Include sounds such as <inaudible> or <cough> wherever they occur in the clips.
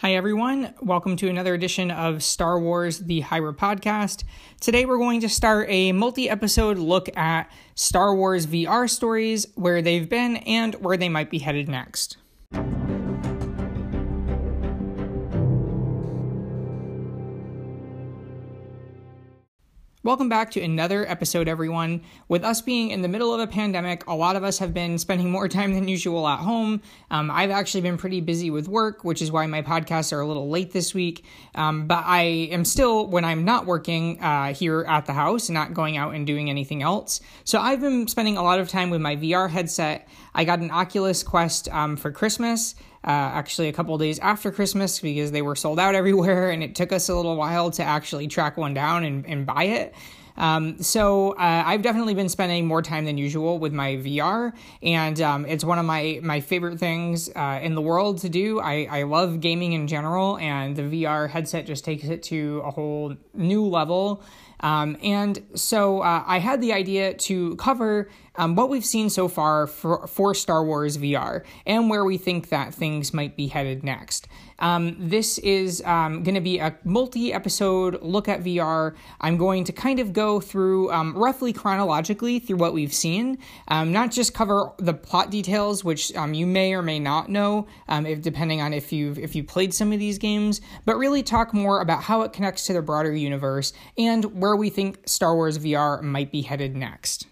Hi, everyone. Welcome to another edition of Star Wars The Road Podcast. Today, we're going to start a multi episode look at Star Wars VR stories, where they've been, and where they might be headed next. Welcome back to another episode, everyone. With us being in the middle of a pandemic, a lot of us have been spending more <laughs> time than usual at home. Um, I've actually been pretty busy with work, which is why my podcasts are a little late this week. Um, but I am still, when I'm not working, uh, here at the house, not going out and doing anything else. So I've been spending a lot of time with my VR headset. I got an Oculus Quest um, for Christmas uh, actually a couple days after Christmas because they were sold out <laughs> everywhere, and it took us a little while to actually track one down and, and buy it. Um, so uh, I've definitely been spending more time than usual with my VR, and um, it's one of my my favorite things uh, in the world to do. I, I love gaming in general, and the VR headset just takes it to a whole new level. Um, and so uh, I had the idea to cover um, what we've seen so far for, for Star Wars VR and where we think that things might be headed next. Um, this is um, going to be a multi episode look at VR. I'm going to kind of go through um, roughly chronologically through what we've seen, um, not just cover the plot details, which um, you may or may not know, if, depending on if you've if you played some of these games, but really talk more about how it connects to the broader universe and where we think Star Wars VR might be headed next.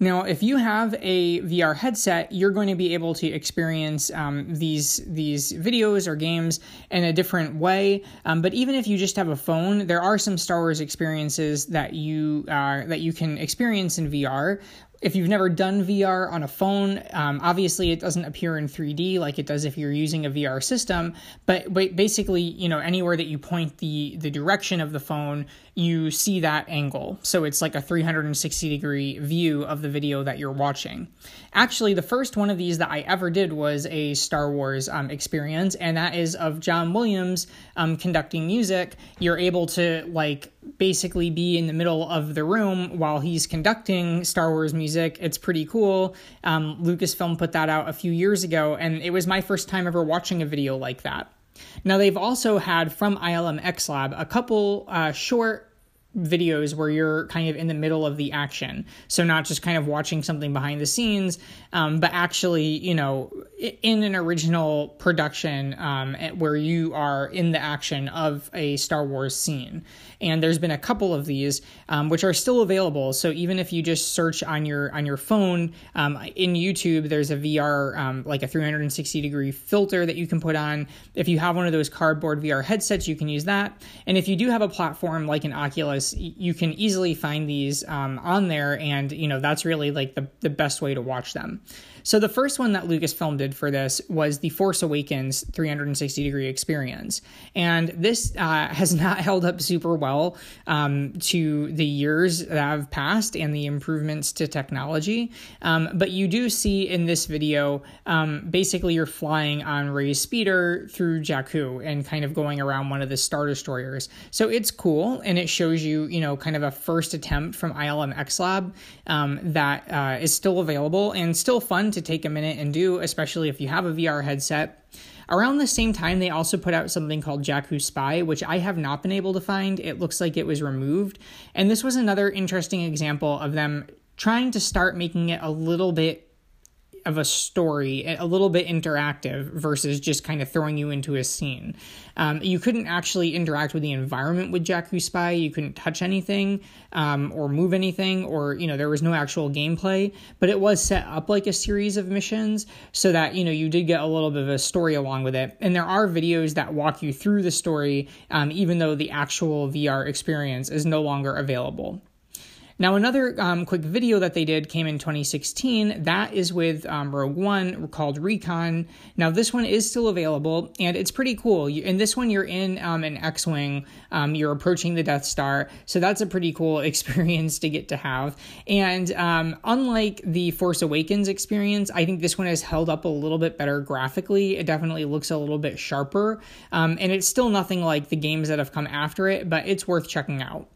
Now, if you have a VR headset, you're going to be able to experience um, these these videos or games in a different way. Um, but even if you just have a phone, there are some Star Wars experiences that you uh, that you can experience in VR if you've never done VR on a phone, um, obviously it doesn't appear in 3D like it does if you're using a VR system. But, but basically, you know, anywhere that you point the the direction of the phone, you see that angle. So it's like a 360 degree view of the video that you're watching. Actually, the first one of these that I ever did was a Star Wars um, experience, and that is of John Williams um, conducting music. You're able to like basically be in the middle of the room while he's conducting Star Wars music. It's pretty cool. Um, Lucasfilm put that out a few years ago, and it was my first time ever watching a video like that. Now, they've also had from ILM X Lab a couple uh, short videos where you're kind of in the middle of the action. So not just kind of watching something behind the scenes, um, but actually, you know, in an original production um, where you are in the action of a Star Wars scene. And there's been a couple of these um, which are still available. So even if you just search on your on your phone um, in YouTube, there's a VR um, like a 360 degree filter that you can put on. If you have one of those cardboard VR headsets, you can use that. And if you do have a platform like an Oculus, you can easily find these um, on there, and you know that's really like the the best way to watch them. So the first one that Lucasfilm did for this was the Force Awakens 360 degree experience, and this uh, <laughs> has not held up super well um, to the years that have passed and the improvements to technology. Um, but you do see in this video, um, basically you're flying on Rey's speeder through Jakku and kind of going around one of the Star Destroyers. So it's cool, and it shows you, you know, kind of a first attempt from ILM X Lab um, that uh, is still available and still fun to take a minute and do, especially if you have a VR headset. Around the same time, they also put out something called Jakku Spy, which I have not been able to find. It looks like it was removed. And this was another interesting example of them trying to start making it a little bit of a story, a little bit interactive versus just kind of throwing you into a scene. Um, you couldn't actually interact with the environment with Jakku Spy. You couldn't touch anything um, or move anything, or you know there was no actual gameplay. But it was set up like a series of missions so that you know you did get a little bit of a story along with it. And there are videos that walk you through the story, um, even though the actual VR experience is no longer available. Now, another um, quick video that they did came in 2016. That is with um, Rogue One called Recon. Now, this one is still available and it's pretty cool. You, in this one, you're in um, an X Wing, um, you're approaching the Death Star. So, that's a pretty cool <laughs> experience to get to have. And um, unlike the Force Awakens experience, I think this one has held up a little bit better graphically. It definitely looks a little bit sharper. Um, and it's still nothing like the games that have come after it, but it's worth checking out.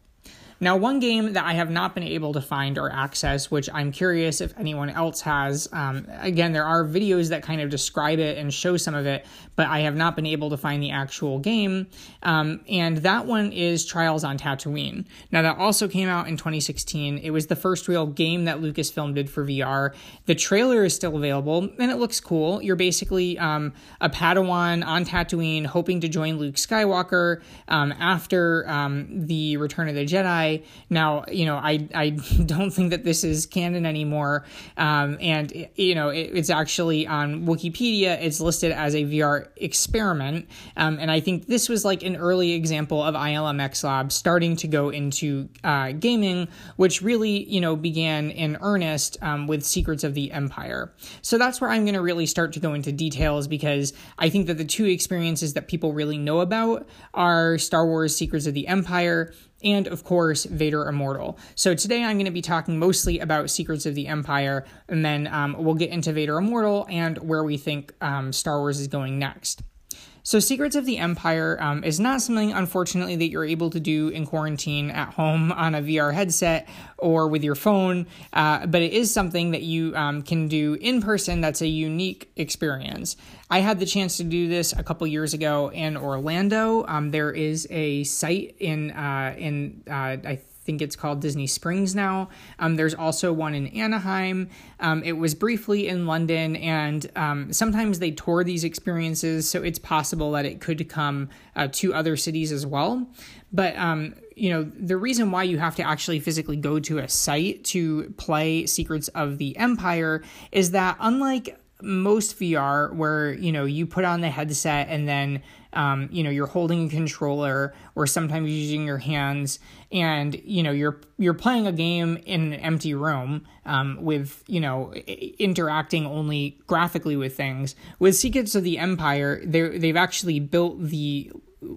Now, one game that I have not been able to find or access, which I'm curious if anyone else has, um, again, there are videos that kind of describe it and show some of it, but I have not been able to find the actual game. Um, and that one is Trials on Tatooine. Now, that also came out in 2016. It was the first real game that Lucasfilm did for VR. The trailer is still available and it looks cool. You're basically um, a Padawan on Tatooine hoping to join Luke Skywalker um, after um, the Return of the Jedi. Now, you know, I, I <laughs> don't think that this is canon anymore. Um, and, you know, it, it's actually on Wikipedia, it's listed as a VR experiment. Um, and I think this was like an early example of ILMX Labs starting to go into uh, gaming, which really, you know, began in earnest um, with Secrets of the Empire. So that's where I'm going to really start to go into details because I think that the two experiences that people really know about are Star Wars Secrets of the Empire and of course Vader Immortal. So today I'm going to be talking mostly about Secrets of the Empire, and then um, we'll get into Vader Immortal and where we think um, Star Wars is going next. So, Secrets of the Empire um, is not something, unfortunately, that you're able to do in quarantine at home on a VR headset or with your phone, uh, but it is something that you um, can do in person that's a unique experience. I had the chance to do this a couple years ago in Orlando. Um, there is a site in, uh, in uh, I think it's called Disney Springs now. Um, there's also one in Anaheim. Um, it was briefly in London, and um, sometimes they tour these experiences, so it's possible that it could come uh, to other cities as well. But um, you know, the reason why you have to actually physically go to a site to play Secrets of the Empire is that unlike most VR, where you know you put on the headset and then um, you know you're holding a controller or sometimes using your hands and you know you're you're playing a game in an empty room um, with you know interacting only graphically with things. With secrets of the empire they they've actually built the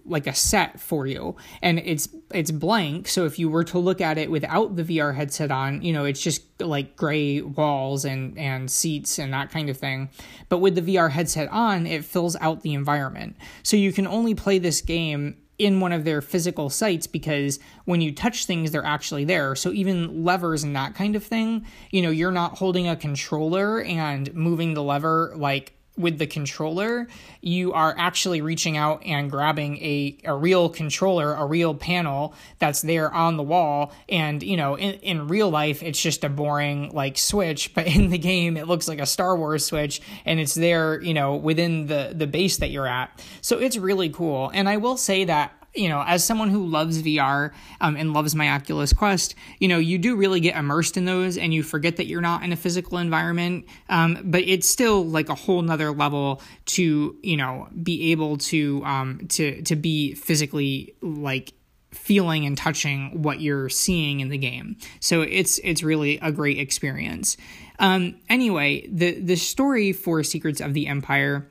like a set for you. And it's it's blank. So if you were to look at it without the VR headset on you know it's just like gray walls and and seats and that kind of thing. But with the VR headset on it fills out the environment. So you can only play this game in one of their physical sites because when you touch things they're actually there. So even levers and that kind of thing you know you're not holding a controller and moving the lever like with the controller, you are actually reaching out and grabbing a, a real controller, a real panel that's there on the wall. And, you know, in, in real life, it's just a boring like switch, <laughs> but in the game, it looks like a Star Wars switch and it's there, you know, within the, the base that you're at. So it's really cool. And I will say that you know, as someone who loves VR um, and loves my Oculus Quest, you know, you do really get immersed in those and you forget that you're not in a physical environment. Um, but it's still like a whole nother level to, you know, be able to, um, to, to be physically like feeling and touching what you're seeing in the game. So it's, it's really a great experience. Um, anyway, the, the story for Secrets of the Empire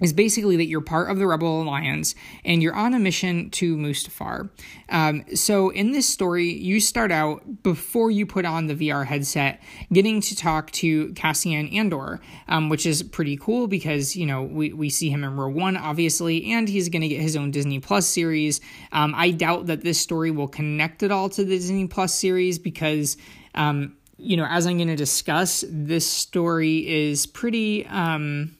is basically that you're part of the Rebel Alliance and you're on a mission to Mustafar. Um, so, in this story, you start out before you put on the VR headset, getting to talk to Cassian Andor, um, which is pretty cool because, you know, we, we see him in Rogue One, obviously, and he's going to get his own Disney Plus series. Um, I doubt that this story will connect at all to the Disney Plus series because. Um, you know, as I'm going to discuss, this story is pretty um,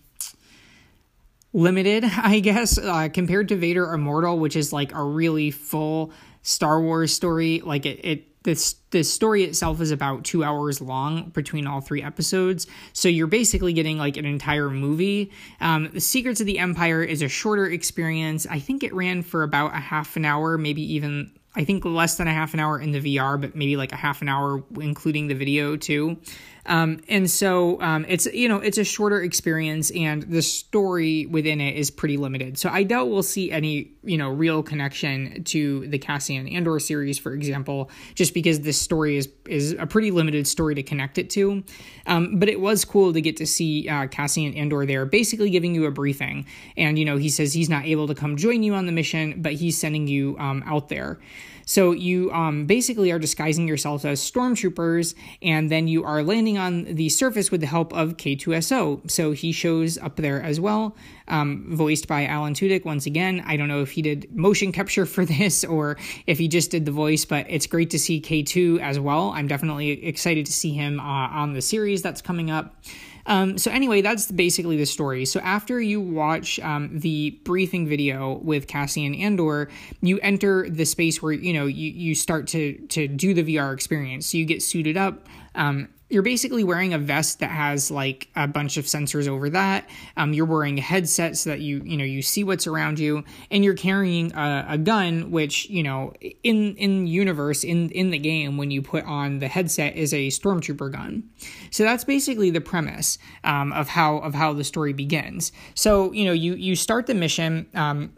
limited, <laughs> I guess, uh, compared to Vader Immortal, which is like a really full Star Wars story. Like it, it this this story itself is about two hours long between all three episodes, so you're basically getting like an entire movie. Um, the Secrets of the Empire is a shorter experience. I think it ran for about a half an hour, maybe even I think less than a half an hour in the VR, but maybe like a half an hour including the video too. Um, and so um, it's you know it's a shorter experience, and the story within it is pretty limited. So I doubt we'll see any you know real connection to the Cassian Andor series, for example, just because this story is is a pretty limited story to connect it to. Um, but it was cool to get to see uh, Cassian Andor there, basically giving you a briefing. And you know he says he's not able to come join you on the mission, but he's sending you um, out there. So you um, basically are disguising yourselves as stormtroopers, and then you are landing on the surface with the help of K2SO. So he shows up there as well, um, voiced by Alan Tudyk once again. I don't know if he did motion capture for <laughs> this or if he just did the voice, but it's great to see K2 as well. I'm definitely excited to see him uh, on the series that's coming up. Um, so anyway, that's basically the story. So after you watch um, the briefing video with Cassian Andor, you enter the space where you know you you start to to do the VR experience. So you get suited up. Um, you're basically wearing a vest that has like a bunch of sensors over that. Um, you're wearing a headset so that you you know you see what's around you, and you're carrying a, a, gun, which you know in in universe in in the game when you put on the headset is a stormtrooper gun. So that's basically the premise um, of how of how the story begins. So you know you you start the mission. Um,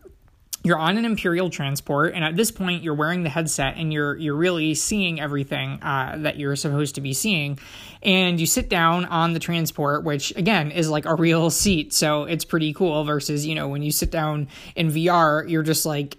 you're on an imperial transport and at this point you're wearing the headset and you're you're really seeing everything uh, that you're supposed to be seeing. And you sit down on the transport which again is like a real seat so it's pretty cool versus you know when you sit down in vr you're just like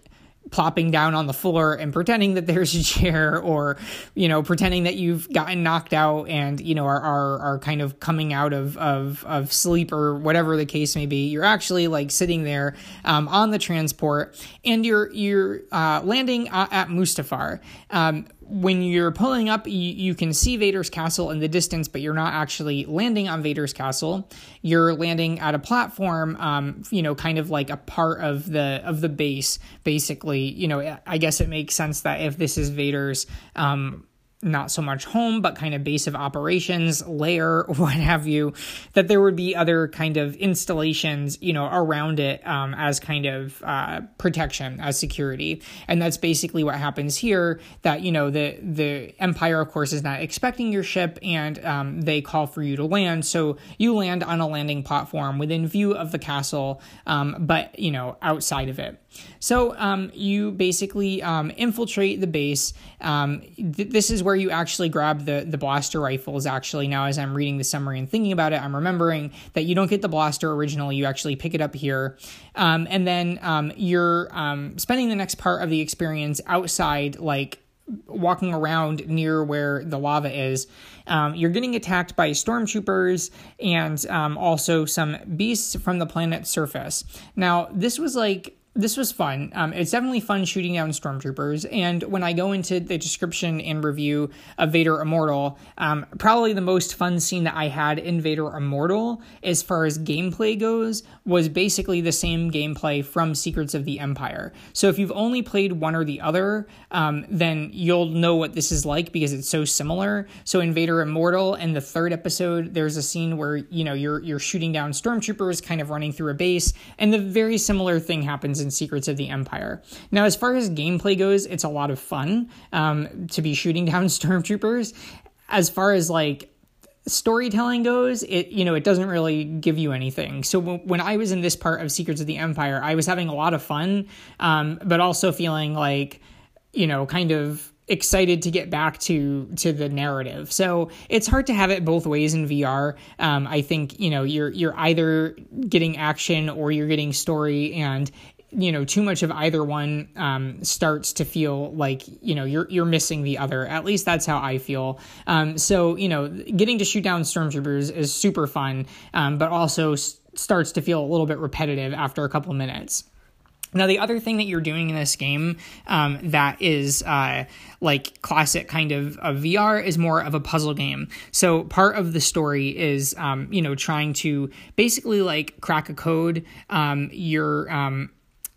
plopping down on the floor and pretending that there's a chair or you know pretending that you've gotten knocked out and you know are are, are kind of coming out of, of of sleep or whatever the case may be. You're actually like sitting there um, on the transport and you're you're uh, landing at Mustafar. Um, when you're pulling up, you, you, can see Vader's castle in the distance, but you're not actually landing on Vader's castle. You're landing at a platform, um, you know, kind of like a part of the of the base. Basically, you know, I guess it makes sense that if this is Vader's um, not so much home, but kind of base of operations, layer, <laughs> what have you, that there would be other kind of installations, you know, around it um, as kind of uh, protection, as security. And that's basically what happens here. That you know the the Empire, of course, is not expecting your ship, and um, they call for you to land. So you land on a landing platform within view of the castle, um, but you know outside of it. So um, you basically um, infiltrate the base. Um, th- this is where you actually grab the the blaster rifles. Actually, now as I'm reading the summary and thinking about it, I'm remembering that you don't get the blaster originally. You actually pick it up here, um, and then um, you're um, spending the next part of the experience outside, like walking around near where the lava is. Um, you're getting attacked by stormtroopers and um, also some beasts from the planet's surface. Now, this was like this was fun. Um, it's definitely fun shooting down stormtroopers. And when I go into the description and review of Vader Immortal, um, probably the most fun scene that I had in Vader Immortal, as far as gameplay goes, was basically the same gameplay from Secrets of the Empire. So if you've only played one or the other, um, then you'll know what this is like because it's so similar. So in Vader Immortal, in the third episode, there's a scene where you know you're you're shooting down stormtroopers, kind of running through a base, and the very similar thing happens in and Secrets of the Empire. Now, as far as gameplay goes, it's a lot of fun um, to be shooting <laughs> down stormtroopers. As far as like storytelling goes, it you know it doesn't really give you anything. So w- when I was in this part of Secrets of the Empire, I was having a lot of fun, um, but also feeling like you know kind of excited to get back to to the narrative. So it's hard to have it both ways in VR. Um, I think you know you're you're either getting action or you're getting story, and you know too much of either one um, starts to feel like you know you're you're missing the other. At least that's how I feel. Um, so you know, getting to shoot down stormtroopers is super fun, um, but also s- starts to feel a little bit repetitive after a couple minutes. Now, the other thing that you're doing in this game um, that is uh, like classic kind of, of VR is more of a puzzle game. So, part of the story is, um, you know, trying to basically like crack a code. Um, you're um,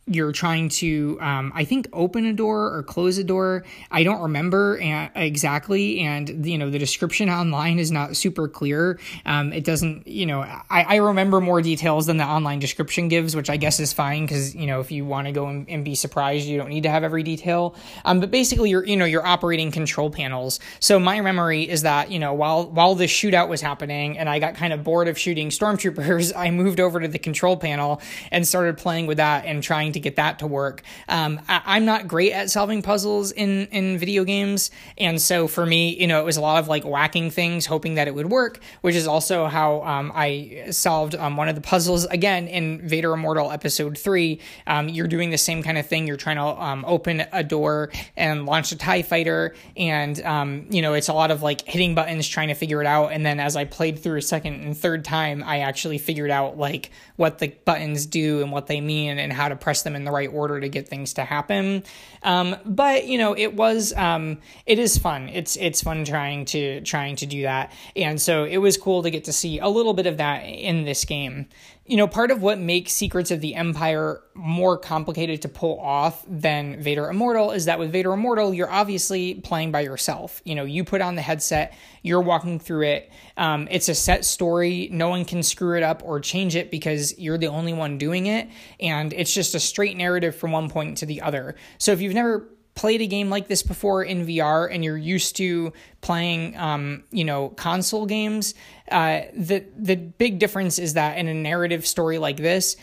you're trying to um, i think open a door or close a door. I don't remember exactly and you know the description <laughs> online is not super clear. Um, it doesn't you know I, I, remember more details than the online description gives which i guess is fine because you know if you want to go and, and, be surprised you don't need to have every detail. Um, but basically you're you know you're operating control panels. So my memory is that you know while while the shootout was happening and i got kind of bored of shooting stormtroopers <laughs> i moved over to the control panel and started playing with that and trying to get that to work. Um, I, am not great at solving puzzles in in video games, and so for me, you know, it was a lot of like whacking things, hoping that it would work, which is also how um, I solved um, one of the puzzles again in Vader Immortal Episode Three. Um, you're doing the same kind of thing. You're trying to um, open a door and launch a Tie Fighter, and um, you know, it's a lot of like hitting buttons, trying to figure it out, and then as I played through a second and third time, I actually figured out like what the buttons do and what they mean and how to press them in the right order to get things to happen. Um, but you know, it was um, it is fun. It's it's fun trying to trying to do that, and so it was cool to get to see a little bit of that in this game you know, part of what makes Secrets of the Empire more complicated to pull off than Vader Immortal is that with Vader Immortal, you're obviously playing by yourself. You know, you put on the headset, you're walking through it. Um, it's a set story. No one can screw it up or change it because you're the only one doing it. And it's just a straight narrative from one point to the other. So if you've never played a game like this before in VR and you're used to playing, um, you know, console games, uh, the the big difference is that in a narrative story like this,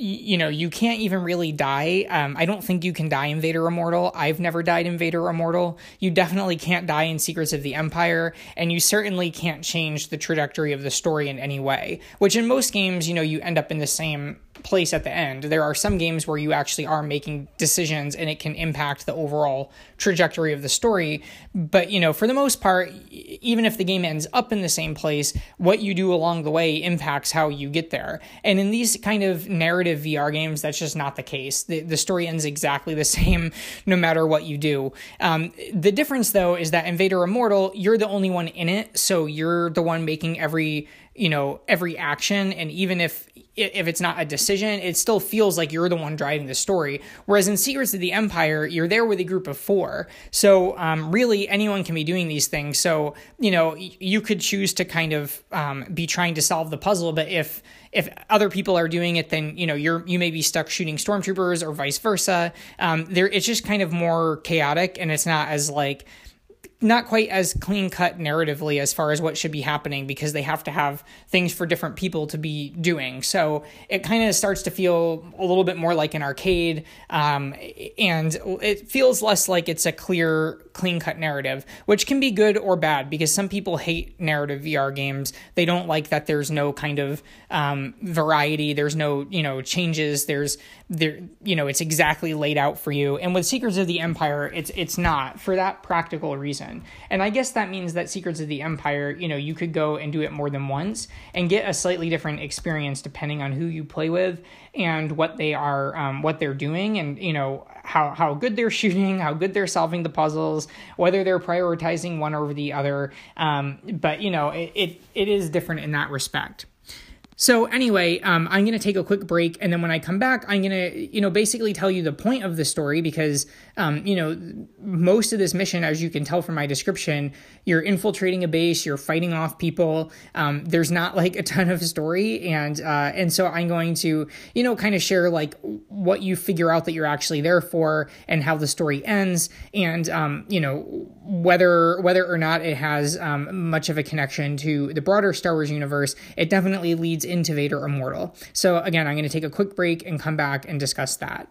you know, you can't even really die. Um, I don't think you can die in Vader Immortal. I've never died in Vader Immortal. You definitely can't die in Secrets of the Empire, and you certainly can't change the trajectory of the story in any way. Which in most games, you know, you end up in the same place at the end. There are some games where you actually are making decisions and it can impact the overall trajectory of the story. But, you know, for the most part, even if the game ends up in the same place, what you do along the way impacts how you get there. And in these kind of narrative VR games, that's just not the case. The, the story ends exactly the <laughs> same no matter what you do. Um, the difference, though, is that in Vader Immortal, you're the only one in it. So you're the one making every you know every action and even if if it's not a decision it still feels like you're the one driving the story. Whereas in secrets of the empire you're there with a group of four. So um, really anyone can be doing these things. So you know you could choose to kind of um, be trying to solve the puzzle but if if other people are doing it then you know you're you may be stuck shooting stormtroopers or vice versa. Um, there it's just kind of more chaotic and it's not as like not quite as clean cut narratively as far as what should be happening because they have to have things for different people to be doing. So it kind of starts to feel a little bit more like an arcade, um, and it feels less like it's a clear, clean cut narrative, which can be good or bad because some people hate narrative VR games. They don't like that there's no kind of um, variety, there's no you know changes, there's there you know it's exactly laid out for you. And with Secrets of the Empire, it's it's not for that practical reason. And I guess that means that Secrets of the Empire, you know, you could go and do it more than once and get a slightly different experience depending on who you play with and what they are, um, what they're doing, and you know how how good they're <laughs> shooting, how good they're solving the puzzles, whether they're prioritizing one over the other. Um, but you know, it, it it is different in that respect. So anyway, um, I'm going to take a quick break, and then when I come back, I'm going to, you know, basically tell you the point of the story because, um, you know, most of this mission, as you can tell from my description, you're infiltrating a base, you're fighting off people. Um, there's not like a ton of story, and uh, and so I'm going to, you know, kind of share like what you figure out that you're actually there for, and how the story ends, and um, you know, whether whether or not it has um, much of a connection to the broader Star Wars universe. It definitely leads into Vader Immortal. So, again, I'm going to take a quick break and come back and discuss that.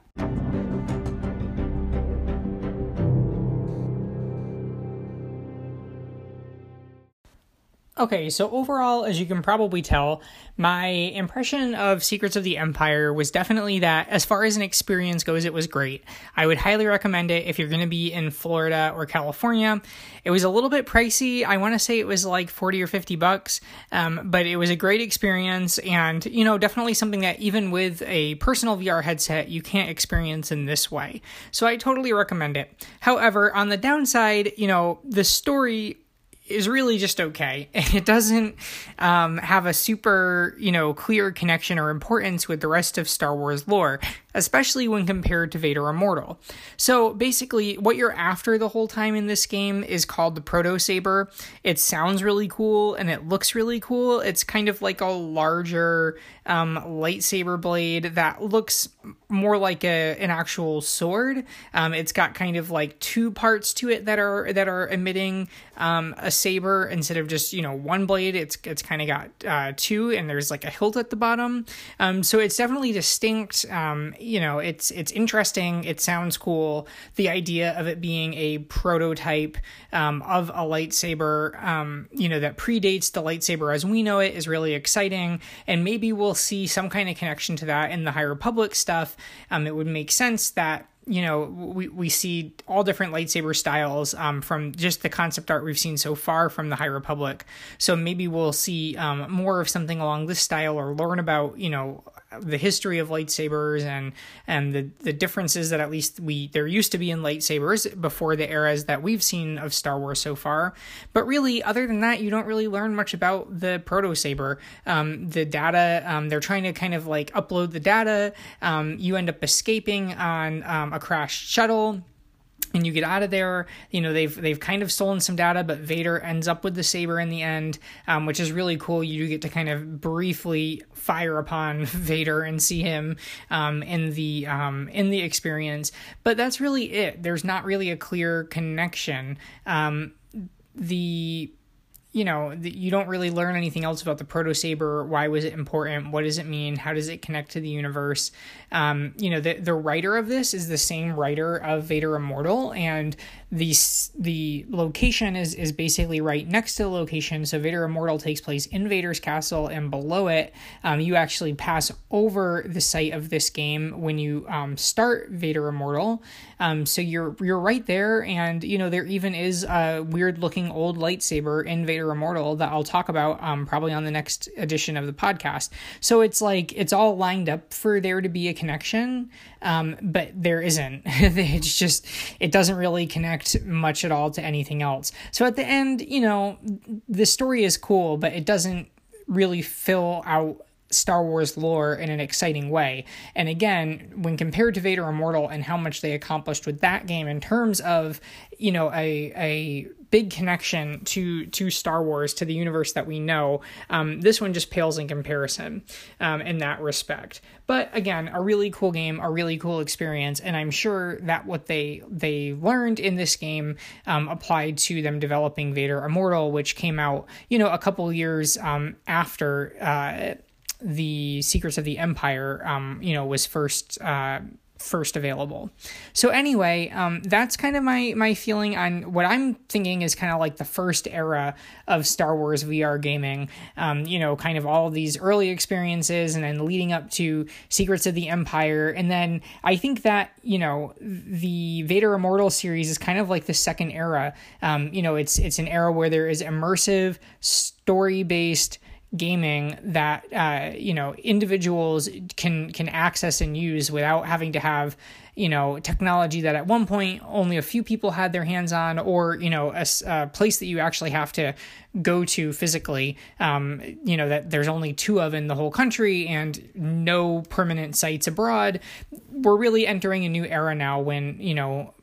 Okay, so overall, as you can probably tell, my impression of Secrets of the Empire was definitely that, as far as an experience goes, it was great. I would highly recommend it if you're going to be in Florida or California. It was a little bit pricey. I want to say it was like 40 or 50 bucks, um, but it was a great experience and, you know, definitely something that even with a personal VR headset, you can't experience in this way. So I totally recommend it. However, on the downside, you know, the story is really just okay. <laughs> It doesn't um, have a super, you know, clear connection or importance with the rest of Star Wars lore especially when compared to Vader Immortal. So basically, what you're after the whole time in this game is called the Proto Saber. It sounds really cool and it looks really cool. It's kind of like a larger um, lightsaber blade that looks more like a an actual sword. Um, it's got kind of like two parts to it that are that are emitting um, a saber instead of just you know one blade. It's it's kind of got uh, two, and there's like a hilt at the bottom. Um, so it's definitely distinct. Um, you know, it's it's interesting. It sounds cool. The idea of it being a prototype um, of a lightsaber, um, you know, that predates the lightsaber as we know it is really exciting. And maybe we'll see some kind of connection to that in the High Republic stuff. Um, it would make sense that you know we, we see all different lightsaber styles um, from just the concept art we've seen so far from the high republic so maybe we'll see um, more of something along this style or learn about you know the history of lightsabers and and the the differences that at least we there used to be in lightsabers before the eras that we've seen of Star Wars so far. But really, other than that, you don't really learn much about the proto saber. Um, the data um, they're trying to kind of like upload the data. Um, you end up escaping on um, a crashed shuttle and you get out of there? You know they've they've kind of stolen some data but vader ends up with the saber in the end um, which is really cool. You do get to kind of briefly fire upon <laughs> vader and see him um, in the um, in the experience. But that's really it. There's not really a clear connection. Um, the you know, you don't really learn anything else about the proto saber. Why was it important? What does it mean? How does it connect to the universe? Um, you know, the the writer of this is the same writer of Vader Immortal, and the the location is is basically right next to the location. So Vader Immortal takes place in Vader's castle, and below it, um, you actually pass over the site of this game when you um, start Vader Immortal. Um, so you're you're right there, and you know there even is a weird looking old lightsaber in Vader Immortal that I'll talk about um, probably on the next edition of the podcast. So it's like it's all lined up for there to be a connection, um, but there isn't. <laughs> it's just it doesn't really connect connect much at all to anything else. So at the end, you know, the story is cool, but it doesn't really fill out Star Wars lore in an exciting way. And again, when compared to Vader Immortal and how much they accomplished with that game in terms of, you know, a a big connection to to Star Wars to the universe that we know. Um, this one just pales in comparison um, in that respect. But again, a really cool game, a really cool experience, and I'm sure that what they they learned in this game um, applied to them developing Vader Immortal, which came out you know a couple years um, after. Uh, the Secrets of the Empire, um, you know, was first uh, first available. So anyway, um, that's kind of my my feeling on what I'm thinking is kind of like the first era of Star Wars VR gaming. Um, you know, kind of all of these early experiences, and then leading up to Secrets of the Empire, and then I think that you know the Vader Immortal series is kind of like the second era. Um, you know, it's it's an era where there is immersive story based gaming that uh, you know individuals can can access and use without having to have you know technology that at one point only a few people had their hands on or you know a, a place that you actually have to go to physically. Um, you know that there's only two of in the whole country and no permanent sites abroad. We're really entering a new era now when you know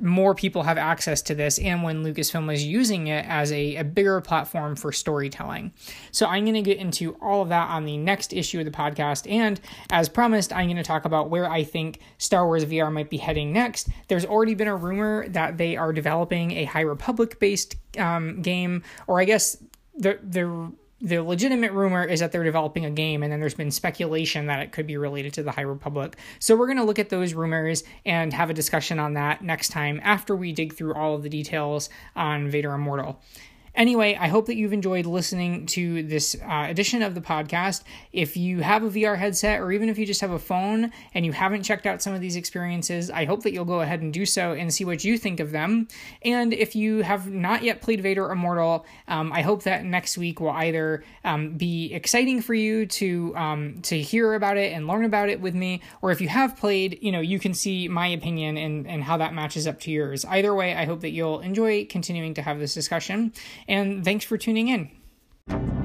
more people have access to this and when Lucasfilm is using it as a, a bigger platform for storytelling. So I'm going to get into all of that on the next issue of the podcast. And as promised, I'm going to talk about where I think Star Wars VR might be heading next. There's already been a rumor that they are developing a High Republic based um, game, or I guess the the the legitimate rumor is that they're developing a game, and then there's been speculation that it could be related to the High Republic. So we're going to look at those rumors and have a discussion on that next time after we dig through all of the details on Vader Immortal. Anyway, I hope that you've enjoyed listening to this uh, edition of the podcast. If you have a VR headset, or even if you just have a phone and you haven't checked out some of these experiences, I hope that you'll go ahead and do so and see what you think of them. And if you have not yet played Vader Immortal, um, I hope that next week will either um, be exciting for you to um, to hear about it and learn about it with me, or if you have played, you know, you can see my opinion and and how that matches up to yours. Either way, I hope that you'll enjoy continuing to have this discussion and thanks for tuning in.